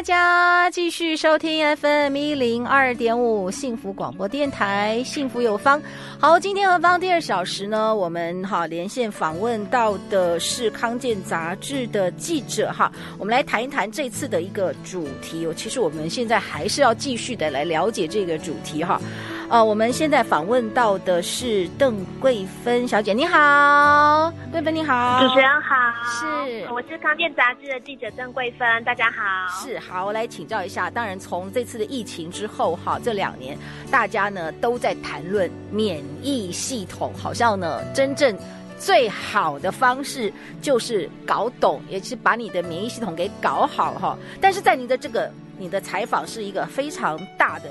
大家继续收听 FM 一零二点五幸福广播电台，幸福有方。好，今天何方第二小时呢，我们哈连线访问到的是康健杂志的记者哈，我们来谈一谈这次的一个主题。其实我们现在还是要继续的来了解这个主题哈。呃，我们现在访问到的是邓桂芬小姐，你好，桂芬你好，主持人好，是，我是康健杂志的记者邓桂芬，大家好，是，好，我来请教一下，当然从这次的疫情之后，哈，这两年大家呢都在谈论免疫系统，好像呢真正最好的方式就是搞懂，也是把你的免疫系统给搞好哈，但是在你的这个你的采访是一个非常大的。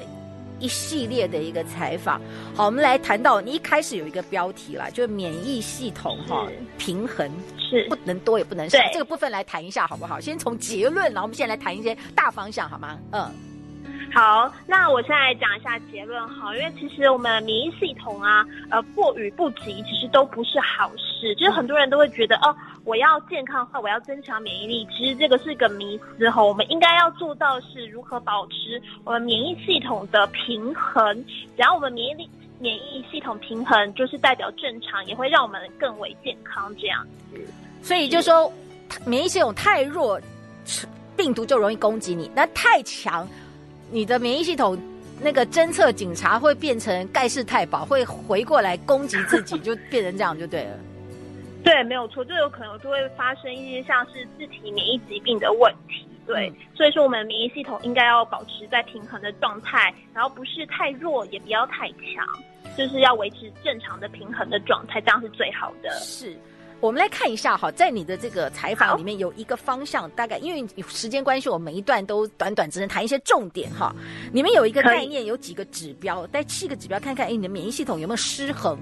一系列的一个采访，好，我们来谈到你一开始有一个标题啦，就是免疫系统哈平衡是不能多也不能少，这个部分来谈一下好不好？先从结论，然后我们现在来谈一些大方向好吗？嗯。好，那我现在讲一下结论哈，因为其实我们免疫系统啊，呃，过与不及，其实都不是好事。就是很多人都会觉得，哦，我要健康化，我要增强免疫力，其实这个是个迷思哈。我们应该要做到是如何保持我们免疫系统的平衡。只要我们免疫力、免疫系统平衡，就是代表正常，也会让我们更为健康这样子。所以就说，免疫系统太弱，病毒就容易攻击你；那太强。你的免疫系统那个侦测警察会变成盖世太保，会回过来攻击自己，就变成这样就对了。对，没有错，就有可能就会发生一些像是自体免疫疾病的问题。对，嗯、所以说我们免疫系统应该要保持在平衡的状态，然后不是太弱，也不要太强，就是要维持正常的平衡的状态，这样是最好的。是。我们来看一下哈，在你的这个采访里面有一个方向，大概因为时间关系，我每一段都短短只能谈一些重点哈。里面有一个概念，有几个指标，带七个指标，看看哎，你的免疫系统有没有失衡？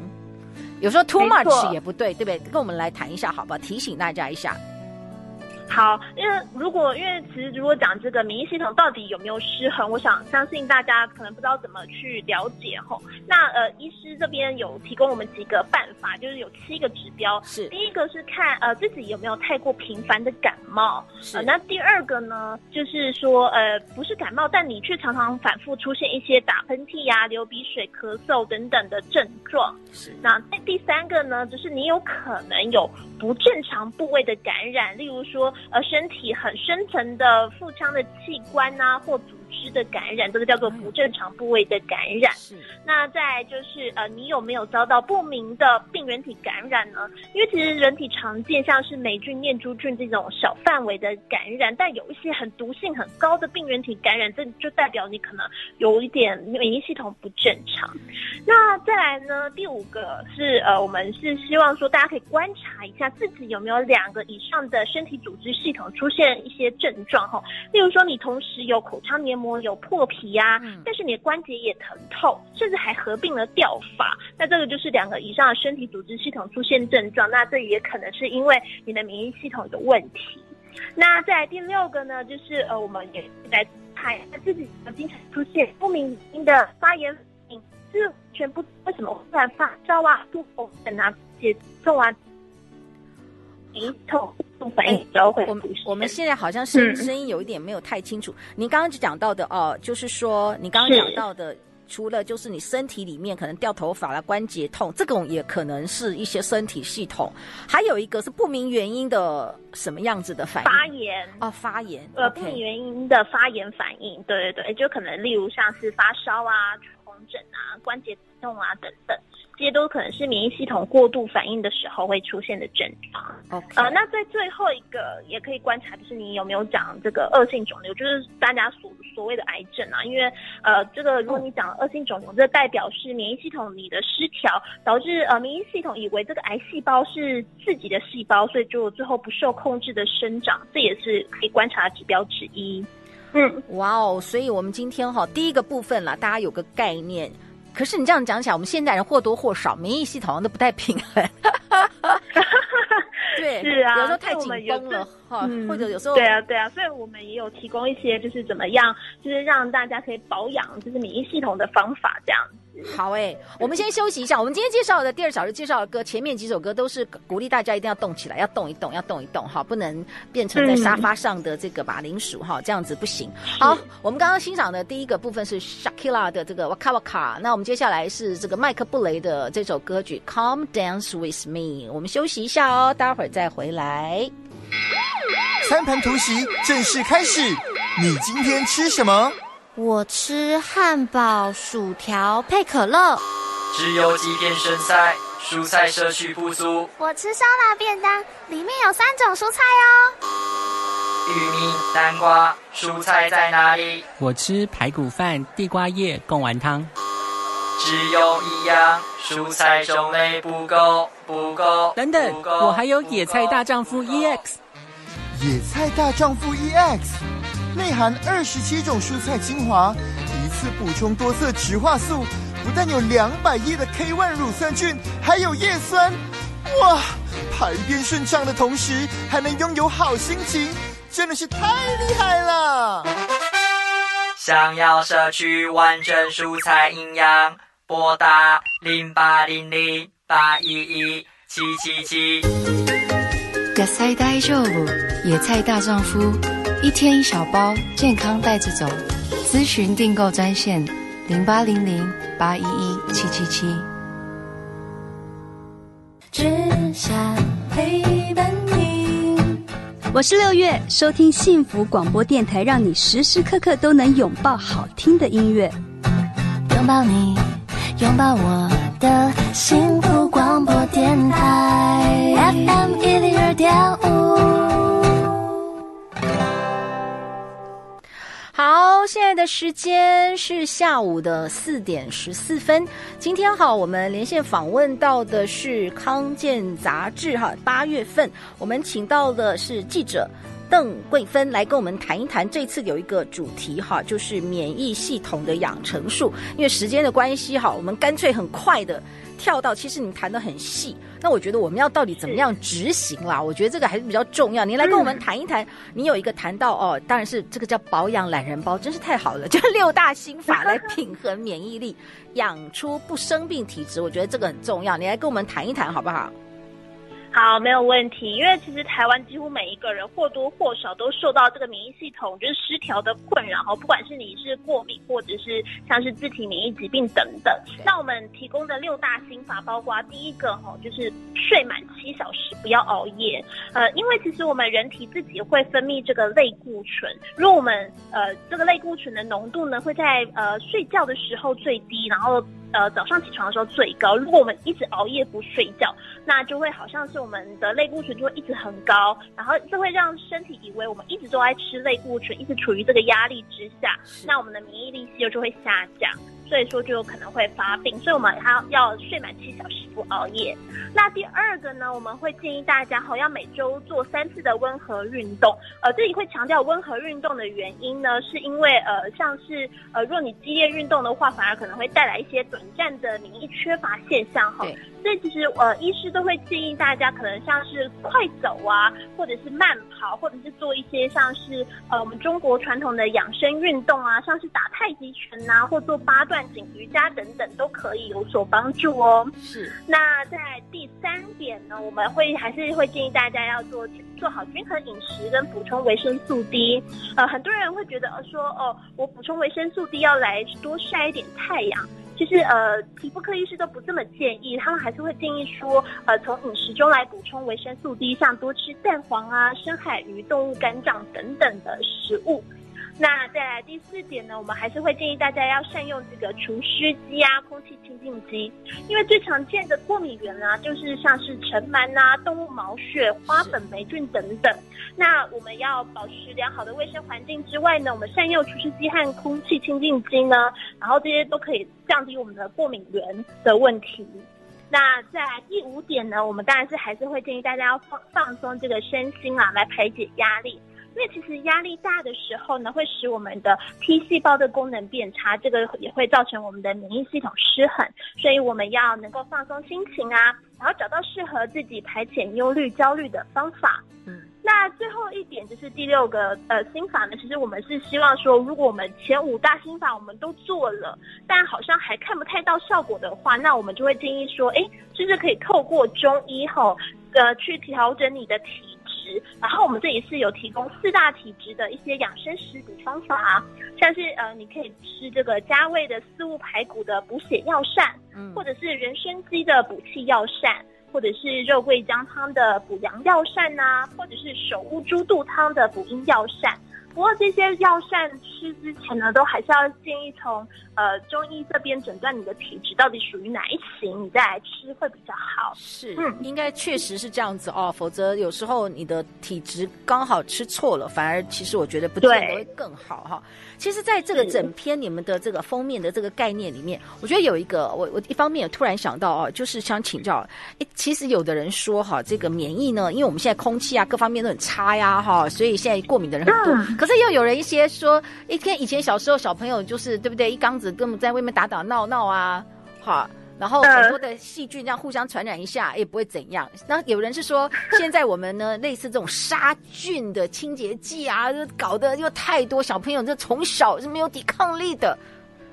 有时候 too much 也不对，对不对？跟我们来谈一下好不好？提醒大家一下。好，因为如果因为其实如果讲这个免疫系统到底有没有失衡，我想相信大家可能不知道怎么去了解吼。那呃，医师这边有提供我们几个办法，就是有七个指标。是第一个是看呃自己有没有太过频繁的感冒。是、呃。那第二个呢，就是说呃不是感冒，但你却常常反复出现一些打喷嚏呀、啊、流鼻水、咳嗽等等的症状。是。那第三个呢，就是你有可能有不正常部位的感染，例如说。呃，身体很深层的腹腔的器官、啊，或织的感染，这个叫做不正常部位的感染。是。那再就是呃，你有没有遭到不明的病原体感染呢？因为其实人体常见像是霉菌、念珠菌这种小范围的感染，但有一些很毒性很高的病原体感染，这就代表你可能有一点免疫系统不正常。那再来呢，第五个是呃，我们是希望说大家可以观察一下自己有没有两个以上的身体组织系统出现一些症状哈，例如说你同时有口腔黏膜有破皮呀、啊，但是你的关节也疼痛，甚至还合并了掉发，那这个就是两个以上的身体组织系统出现症状，那这也可能是因为你的免疫系统有问题。那再来第六个呢，就是呃，我们也来看自己经常出现不明原因的发炎，是全部为什么会突然发烧啊、肚痛啊、解痛啊、鼻痛。反应都会。我们我们现在好像声声音有一点没有太清楚。您刚刚就讲到的哦，就是说你刚刚讲到的，除了就是你身体里面可能掉头发了、关节痛，这种也可能是一些身体系统。还有一个是不明原因的什么样子的反应？发炎哦，发炎。呃，不明原因的发炎反应，对对对，就可能例如像是发烧啊、红疹啊、关节痛啊等等。这些都可能是免疫系统过度反应的时候会出现的症状。呃，那在最后一个也可以观察，就是你有没有讲这个恶性肿瘤，就是大家所所谓的癌症啊。因为呃，这个如果你讲恶性肿瘤，这代表是免疫系统你的失调，导致呃免疫系统以为这个癌细胞是自己的细胞，所以就最后不受控制的生长，这也是可以观察指标之一。嗯，哇哦，所以我们今天哈第一个部分啦，大家有个概念。可是你这样讲起来，我们现代人或多或少免疫系统都不太平衡。对，是啊，有时候太紧绷了哈，嗯、或者有时候对啊，对啊，所以我们也有提供一些就是怎么样，就是让大家可以保养就是免疫系统的方法这样。好哎、欸，我们先休息一下。我们今天介绍的第二小时介绍的歌，前面几首歌都是鼓励大家一定要动起来，要动一动，要动一动哈，不能变成在沙发上的这个马铃薯哈，这样子不行。好，我们刚刚欣赏的第一个部分是 Shakira 的这个 Waka Waka，那我们接下来是这个麦克布雷的这首歌曲 Come Dance With Me。我们休息一下哦，待会儿再回来。餐盘突袭正式开始，你今天吃什么？我吃汉堡、薯条配可乐。只有几片生菜，蔬菜摄取不足。我吃烧腊便当，里面有三种蔬菜哦。玉米、南瓜，蔬菜在哪里？我吃排骨饭、地瓜叶贡丸汤。只有一样，蔬菜种类不够，不够。等等，我还有野菜大丈夫 EX。野菜大丈夫 EX。内含二十七种蔬菜精华，一次补充多色植化素，不但有两百亿的 K1 乳酸菌，还有叶酸，哇！排便顺畅的同时，还能拥有好心情，真的是太厉害了！想要摄取完整蔬菜营养，拨打零八零零八一一七七七。野菜大丈夫，野菜大丈夫。一天一小包，健康带着走。咨询订购专线：零八零零八一一七七七。只想陪伴你。我是六月，收听幸福广播电台，让你时时刻刻都能拥抱好听的音乐。拥抱你，拥抱我的幸福广播电台，FM 一零二点五。现在的时间是下午的四点十四分。今天哈，我们连线访问到的是康健杂志哈，八月份我们请到的是记者邓桂芬来跟我们谈一谈。这次有一个主题哈，就是免疫系统的养成术。因为时间的关系哈，我们干脆很快的跳到，其实你谈的很细。那我觉得我们要到底怎么样执行啦？我觉得这个还是比较重要。您来跟我们谈一谈。你有一个谈到哦，当然是这个叫保养懒人包，真是太好了，就是六大心法来平衡免疫力，养出不生病体质。我觉得这个很重要。你来跟我们谈一谈好不好？好，没有问题。因为其实台湾几乎每一个人或多或少都受到这个免疫系统就是失调的困扰哈，不管是你是过敏或者是像是自体免疫疾病等等。那我们提供的六大心法，包括第一个哈，就是睡满七小时，不要熬夜。呃，因为其实我们人体自己会分泌这个类固醇，如果我们呃这个类固醇的浓度呢会在呃睡觉的时候最低，然后。呃，早上起床的时候最高。如果我们一直熬夜不睡觉，那就会好像是我们的类固醇就会一直很高，然后这会让身体以为我们一直都在吃类固醇，一直处于这个压力之下，那我们的免疫力就就会下降。所以说就有可能会发病，所以我们还要要睡满七小时，不熬夜。那第二个呢，我们会建议大家哈，要每周做三次的温和运动。呃，这里会强调温和运动的原因呢，是因为呃，像是呃，若你激烈运动的话，反而可能会带来一些短暂的免疫缺乏现象哈。所以其实呃，医师都会建议大家，可能像是快走啊，或者是慢跑，或者是做一些像是呃，我们中国传统的养生运动啊，像是打太极拳啊，或做八段。颈瑜伽等等都可以有所帮助哦。是。那在第三点呢，我们会还是会建议大家要做做好均衡饮食跟补充维生素 D。呃，很多人会觉得说，哦，我补充维生素 D 要来多晒一点太阳。其实，呃，皮肤科医师都不这么建议，他们还是会建议说，呃，从饮食中来补充维生素 D，像多吃蛋黄啊、深海鱼、动物肝脏等等的食物。那再来第四点呢，我们还是会建议大家要善用这个除湿机啊、空气清净机，因为最常见的过敏源啊，就是像是尘螨啊、动物毛屑、花粉霉菌等等。那我们要保持良好的卫生环境之外呢，我们善用除湿机和空气清净机呢，然后这些都可以降低我们的过敏源的问题。那在第五点呢，我们当然是还是会建议大家要放放松这个身心啊，来排解压力。因为其实压力大的时候呢，会使我们的 T 细胞的功能变差，这个也会造成我们的免疫系统失衡。所以我们要能够放松心情啊，然后找到适合自己排遣忧虑、焦虑的方法。嗯，那最后一点就是第六个呃心法呢，其实我们是希望说，如果我们前五大心法我们都做了，但好像还看不太到效果的话，那我们就会建议说，哎，是不是可以透过中医吼，呃，去调整你的体。然后我们这里是有提供四大体质的一些养生食补方法啊，像是呃，你可以吃这个加味的四物排骨的补血药膳，嗯，或者是人参鸡的补气药膳，或者是肉桂姜汤的补阳药膳呐、啊，或者是首乌猪肚汤的补阴药膳。不过这些药膳吃之前呢，都还是要建议从呃中医这边诊断你的体质到底属于哪一型，你再来吃会比较好。是，嗯，应该确实是这样子哦，否则有时候你的体质刚好吃错了，反而其实我觉得不见得会更好哈。其实，在这个整篇你们的这个封面的这个概念里面，我觉得有一个，我我一方面也突然想到哦，就是想请教，诶，其实有的人说哈，这个免疫呢，因为我们现在空气啊各方面都很差呀哈，所以现在过敏的人很多。嗯、可是又有人一些说，一天以前小时候小朋友就是对不对，一缸子跟我们在外面打打闹闹啊，哈。然后很多的细菌这样互相传染一下也不会怎样。那有人是说，现在我们呢类似这种杀菌的清洁剂啊，就搞得又太多，小朋友这从小是没有抵抗力的。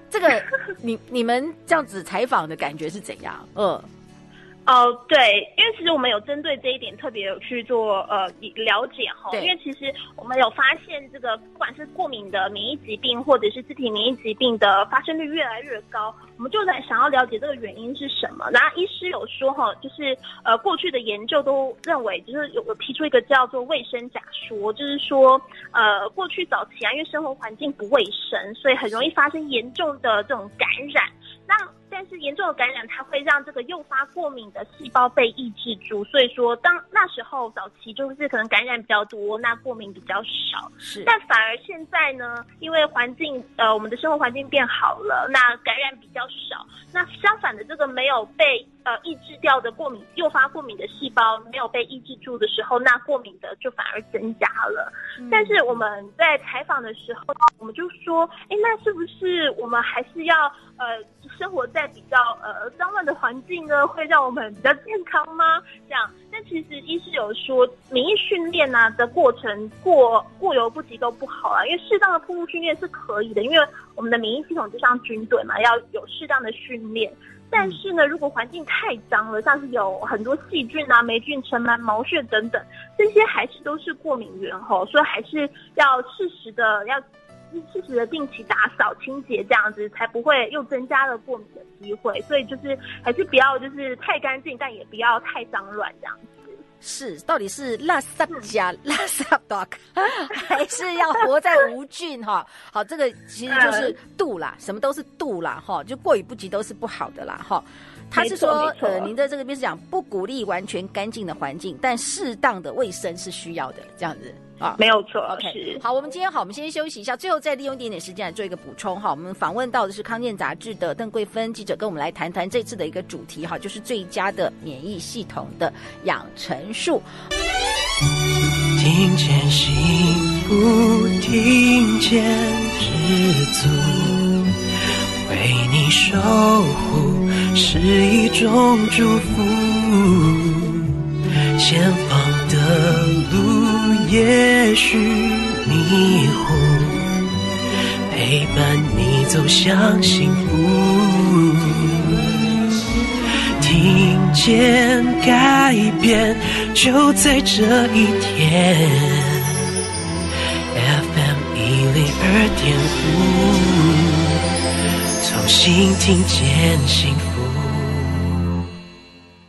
这个你你们这样子采访的感觉是怎样？嗯。哦，对，因为其实我们有针对这一点特别有去做呃了解哈，因为其实我们有发现这个不管是过敏的免疫疾病或者是自体免疫疾病的发生率越来越高，我们就在想要了解这个原因是什么。然后医师有说哈，就是呃过去的研究都认为就是有有提出一个叫做卫生假说，就是说呃过去早期啊，因为生活环境不卫生，所以很容易发生严重的这种感染。那但是严重的感染，它会让这个诱发过敏的细胞被抑制住，所以说当那时候早期就是可能感染比较多，那过敏比较少。是，但反而现在呢，因为环境呃我们的生活环境变好了，那感染比较少。那相反的，这个没有被呃抑制掉的过敏诱发过敏的细胞没有被抑制住的时候，那过敏的就反而增加了。嗯。但是我们在采访的时候，我们就说，哎，那是不是我们还是要呃生活在比较呃脏乱的环境呢，会让我们比较健康吗？这样，但其实医师有说，免疫训练啊的过程过过犹不及都不好啊，因为适当的瀑布训练是可以的，因为我们的免疫系统就像军队嘛，要有适当的训练。但是呢，如果环境太脏了，像是有很多细菌啊、霉菌、尘螨、毛屑等等，这些还是都是过敏源吼，所以还是要适时的要。适时的定期打扫清洁，这样子才不会又增加了过敏的机会。所以就是还是不要就是太干净，但也不要太脏乱这样子。是，到底是垃圾加垃圾多，还是要活在无菌哈？好，这个其实就是度啦，什么都是度啦哈，就过于不及都是不好的啦哈。他是说，呃，您在这个边是讲不鼓励完全干净的环境，但适当的卫生是需要的，这样子啊，没有错。OK，好，我们今天好，我们先休息一下，最后再利用一点点时间来做一个补充哈。我们访问到的是康健杂志的邓桂芬记者，跟我们来谈谈这次的一个主题哈，就是最佳的免疫系统的养成术。听见幸福，听见知足，为你守护。是一种祝福，前方的路也许迷糊，陪伴你走向幸福，听见改变就在这一天，FM 一零二点五，重新听见幸福。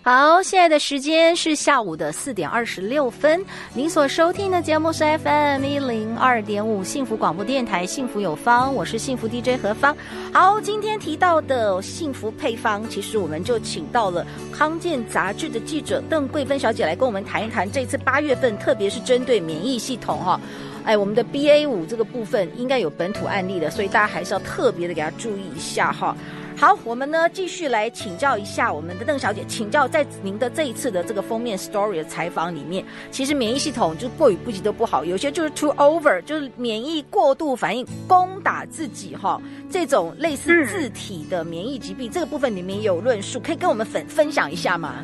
好，现在的时间是下午的四点二十六分。您所收听的节目是 FM 一零二点五幸福广播电台，幸福有方，我是幸福 DJ 何芳。好，今天提到的幸福配方，其实我们就请到了康健杂志的记者邓桂芬小姐来跟我们谈一谈这次八月份，特别是针对免疫系统哈，哎，我们的 BA 五这个部分应该有本土案例的，所以大家还是要特别的给他注意一下哈。好，我们呢继续来请教一下我们的邓小姐，请教在您的这一次的这个封面 story 的采访里面，其实免疫系统就过于不及都不好，有些就是 too over，就是免疫过度反应，攻打自己哈，这种类似自体的免疫疾病，嗯、这个部分里面有论述，可以跟我们分分享一下吗？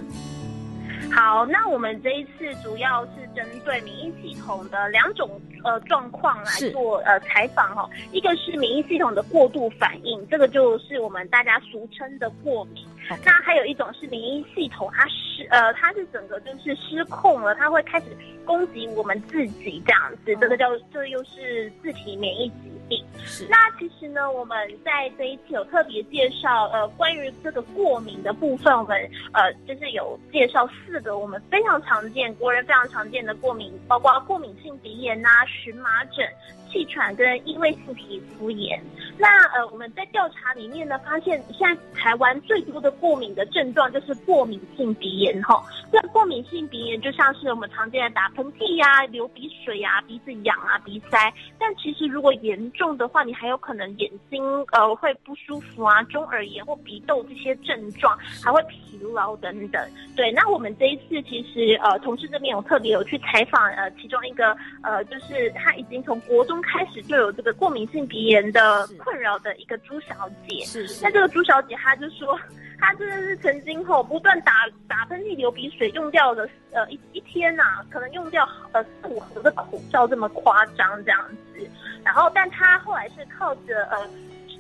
好，那我们这一次主要是针对免疫系统的两种呃状况来做呃采访哈，一个是免疫系统的过度反应，这个就是我们大家俗称的过敏。那还有一种是免疫系统它失呃它是整个就是失控了，它会开始攻击我们自己这样子，这个叫这又是自体免疫疾病。是。那其实呢，我们在这一期有特别介绍呃关于这个过敏的部分，我们呃就是有介绍四个。我们非常常见，国人非常常见的过敏，包括过敏性鼻炎呐、啊、荨麻疹、气喘跟异位性皮肤炎。那呃，我们在调查里面呢，发现现在台湾最多的过敏的症状就是过敏性鼻炎哈。那过敏性鼻炎就像是我们常见的打喷嚏呀、啊、流鼻水呀、啊、鼻子痒啊、鼻塞。但其实如果严重的话，你还有可能眼睛呃会不舒服啊、中耳炎或鼻窦这些症状，还会疲劳等等。对，那我们这一次其实呃，同事这边有特别有去采访呃，其中一个呃，就是他已经从国中开始就有这个过敏性鼻炎的困扰的一个朱小姐。是是。那这个朱小姐她就说，她真的是曾经吼不断打打喷嚏、流鼻水，用掉了呃一一天呐、啊，可能用掉呃四五盒的口罩这么夸张这样子。然后，但她后来是靠着呃。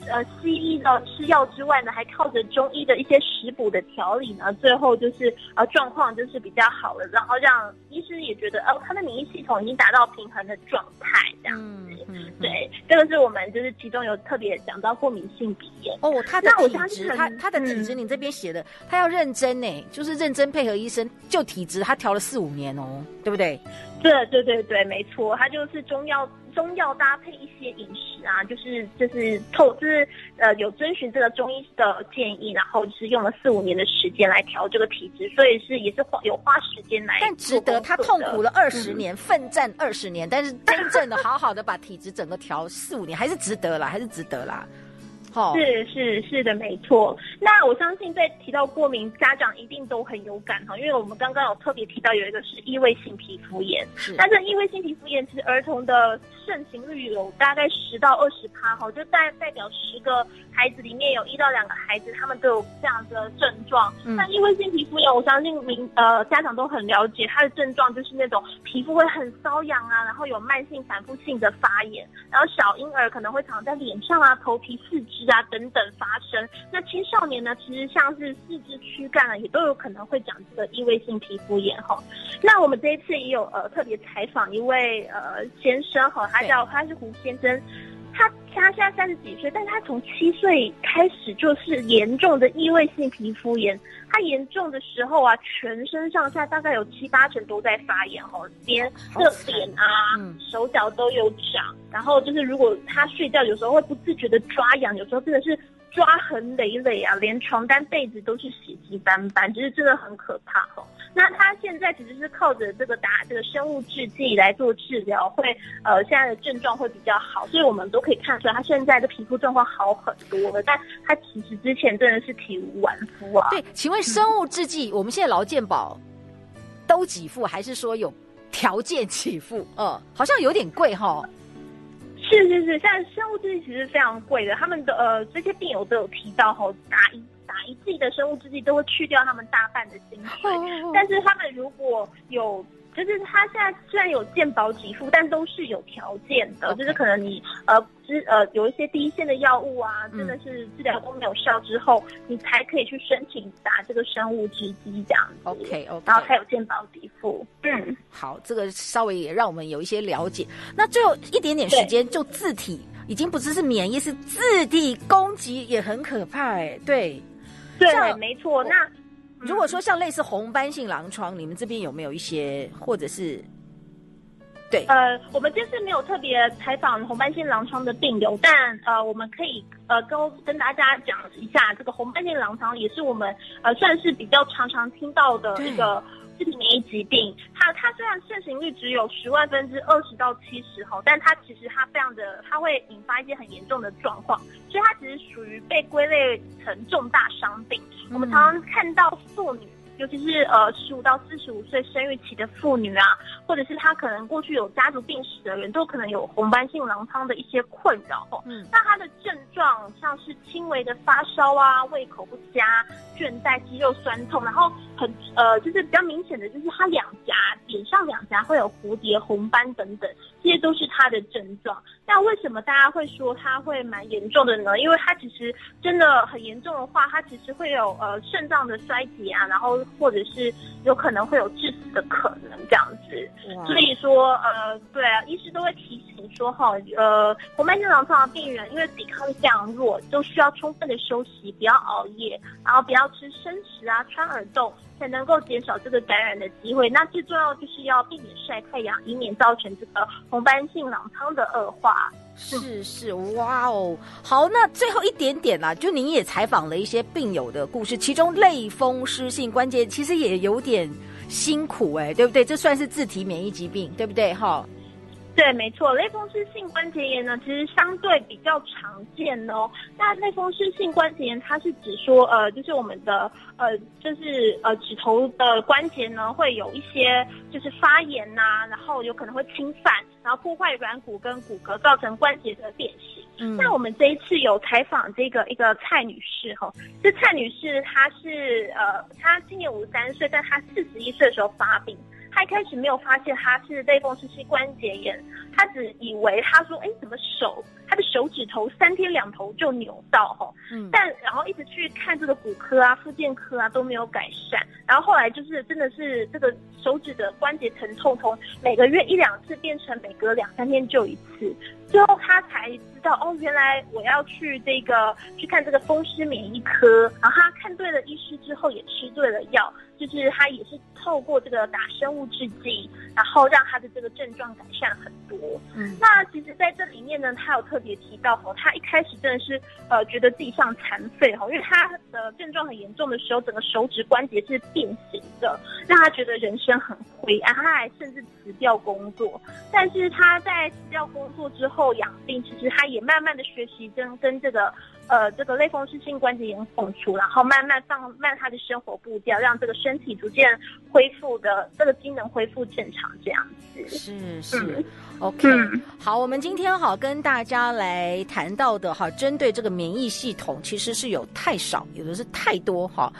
呃，西医的吃药之外呢，还靠着中医的一些食补的调理呢，最后就是呃状况就是比较好了，然后让医生也觉得哦，他的免疫系统已经达到平衡的状态，这样个是我们就是其中有特别讲到过敏性鼻炎哦，他的体质，他他的体质，你这边写的，他要认真呢，就是认真配合医生，就体质他调了四五年哦，对不对？对对对对，没错，他就是中药。中药搭配一些饮食啊，就是就是透就是呃有遵循这个中医的建议，然后就是用了四五年的时间来调这个体质，所以是也是花有花时间来。但值得他痛苦了二十年，奋、嗯、战二十年，但是真正的好好的把体质整个调四五年，还是值得啦，还是值得啦。是是是的，没错。那我相信在提到过敏，家长一定都很有感哈，因为我们刚刚有特别提到有一个是异位性皮肤炎。是。那这异位性皮肤炎其实儿童的盛行率有大概十到二十趴哈，就代代表十个孩子里面有一到两个孩子他们都有这样的症状。嗯。那异位性皮肤炎，我相信民呃家长都很了解，它的症状就是那种皮肤会很瘙痒啊，然后有慢性反复性的发炎，然后小婴儿可能会常在脸上啊、头皮、四肢。啊，等等发生。那青少年呢，其实像是四肢躯干啊，也都有可能会长这个异位性皮肤炎哈。那我们这一次也有呃特别采访一位呃先生哈，他叫他是胡先生，他他现在三十几岁，但是他从七岁开始就是严重的异位性皮肤炎。他严重的时候啊，全身上下大概有七八成都在发炎哦，连这脸啊、嗯、手脚都有长。然后就是如果他睡觉，有时候会不自觉的抓痒，有时候真的是抓痕累累啊，连床单被子都是血迹斑斑，就是真的很可怕哈。那他现在其实是靠着这个打这个生物制剂来做治疗，会呃现在的症状会比较好，所以我们都可以看出来他现在的皮肤状况好很多了。但他其实之前真的是体无完肤啊。对，请问生物制剂，嗯、我们现在劳健保都给付，还是说有条件给付？嗯，好像有点贵哈。是是是，现在生物制剂其实非常贵的，他们的呃这些病友都有提到哈，打一。打一剂的生物制剂都会去掉他们大半的薪水，但是他们如果有，就是他现在虽然有健保给付，但都是有条件的，就是可能你呃，之呃有一些第一线的药物啊，真的是治疗都没有效之后，你才可以去申请打这个生物制剂这样子。OK OK，然后才有健保给付。嗯，好，这个稍微也让我们有一些了解。那最后一点点时间，就自体已经不只是免疫，是自体攻击也很可怕哎，对。对，没错。那如果说像类似红斑性狼疮，你们这边有没有一些，或者是？对，呃，我们这次没有特别采访红斑性狼疮的病友，但呃，我们可以呃跟跟大家讲一下，这个红斑性狼疮也是我们呃算是比较常常听到的一个自体免疫疾病。它它虽然盛行率只有十万分之二十到七十哈，但它其实它非常的，它会引发一些很严重的状况，所以它其实属于被归类成重大伤病。嗯、我们常常看到妇女。尤其是呃十五到四十五岁生育期的妇女啊，或者是她可能过去有家族病史的人，都可能有红斑性狼疮的一些困扰。嗯，那她的症状像是轻微的发烧啊、胃口不佳、倦怠、肌肉酸痛，然后很呃就是比较明显的就是他两颊脸上两颊会有蝴蝶红斑等等，这些都是他的症状。那为什么大家会说他会蛮严重的呢？因为他其实真的很严重的话，他其实会有呃肾脏的衰竭啊，然后。或者是有可能会有致死的可能这样子，所以说呃，对啊，医师都会提醒说哈，呃，红斑性狼疮的病人因为抵抗力非常弱，都需要充分的休息，不要熬夜，然后不要吃生食啊，穿耳洞，才能够减少这个感染的机会。那最重要就是要避免晒太阳，以免造成这个红斑性狼疮的恶化。是是，哇哦，好，那最后一点点啦、就您也采访了一些病友的故事，其中类风湿性关节其实也有点辛苦哎、欸，对不对？这算是自体免疫疾病，对不对？哈。对，没错，类风湿性关节炎呢，其实相对比较常见哦。那类风湿性关节炎，它是指说，呃，就是我们的，呃，就是呃，指头的关节呢，会有一些就是发炎呐、啊，然后有可能会侵犯，然后破坏软骨跟骨骼，造成关节的变形。嗯，那我们这一次有采访这个一个蔡女士哈，这蔡女士她是呃，她今年五十三岁，但她四十一岁的时候发病。他一开始没有发现他是类风湿性关节炎，他只以为他说，哎，怎么手他的手指头三天两头就扭到哈，嗯，但然后一直去看这个骨科啊、复健科啊都没有改善，然后后来就是真的是这个手指的关节疼痛，从每个月一两次变成每隔两三天就一次，最后他才知道哦，原来我要去这个去看这个风湿免疫科，然后他看对了医师之后也吃对了药。就是他也是透过这个打生物制剂，然后让他的这个症状改善很多。嗯，那其实在这里面呢，他有特别提到哦，他一开始真的是呃觉得自己像残废哦，因为他的症状很严重的时候，整个手指关节是变形的，让他觉得人生很灰暗，他还甚至辞掉工作。但是他在辞掉工作之后养病，其实他也慢慢的学习跟跟这个。呃，这个类风湿性关节炎共处，然后慢慢放慢他的生活步调，让这个身体逐渐恢复的这个机能恢复正常，这样子。是是、嗯、，OK、嗯。好，我们今天好跟大家来谈到的哈，针对这个免疫系统，其实是有太少，有的是太多哈，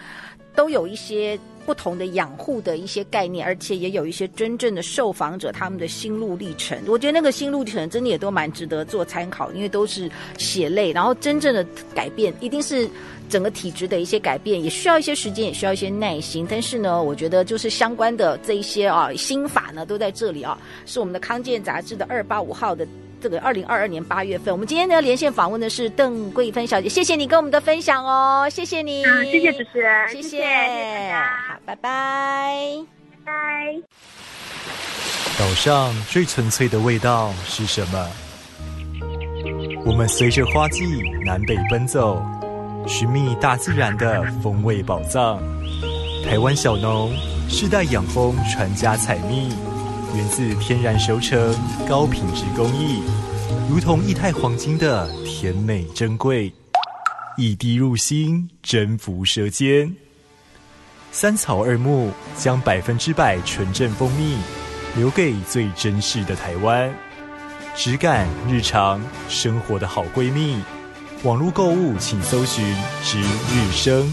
都有一些。不同的养护的一些概念，而且也有一些真正的受访者他们的心路历程。我觉得那个心路历程真的也都蛮值得做参考，因为都是血泪，然后真正的改变一定是整个体质的一些改变，也需要一些时间，也需要一些耐心。但是呢，我觉得就是相关的这一些啊心法呢，都在这里啊，是我们的康健杂志的二八五号的。这个二零二二年八月份，我们今天呢连线访问的是邓桂芬小姐，谢谢你跟我们的分享哦，谢谢你，嗯、谢谢主持人，谢谢，谢谢，好，拜拜，拜拜。岛上最纯粹的味道是什么？我们随着花季南北奔走，寻觅大自然的风味宝藏。台湾小农世代养蜂传家采蜜。源自天然熟成，高品质工艺，如同液态黄金的甜美珍贵，一滴入心，征服舌尖。三草二木将百分之百纯正蜂蜜留给最珍视的台湾，质感日常生活的好闺蜜。网络购物请搜寻值日生。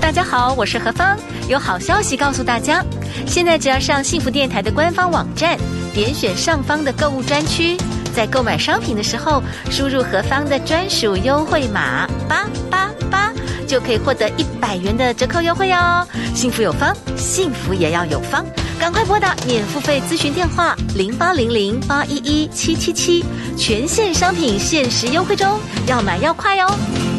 大家好，我是何芳，有好消息告诉大家。现在只要上幸福电台的官方网站，点选上方的购物专区，在购买商品的时候，输入何方的专属优惠码八八八，就可以获得一百元的折扣优惠哦。幸福有方，幸福也要有方，赶快拨打免付费咨询电话零八零零八一一七七七，全线商品限时优惠中，要买要快哦。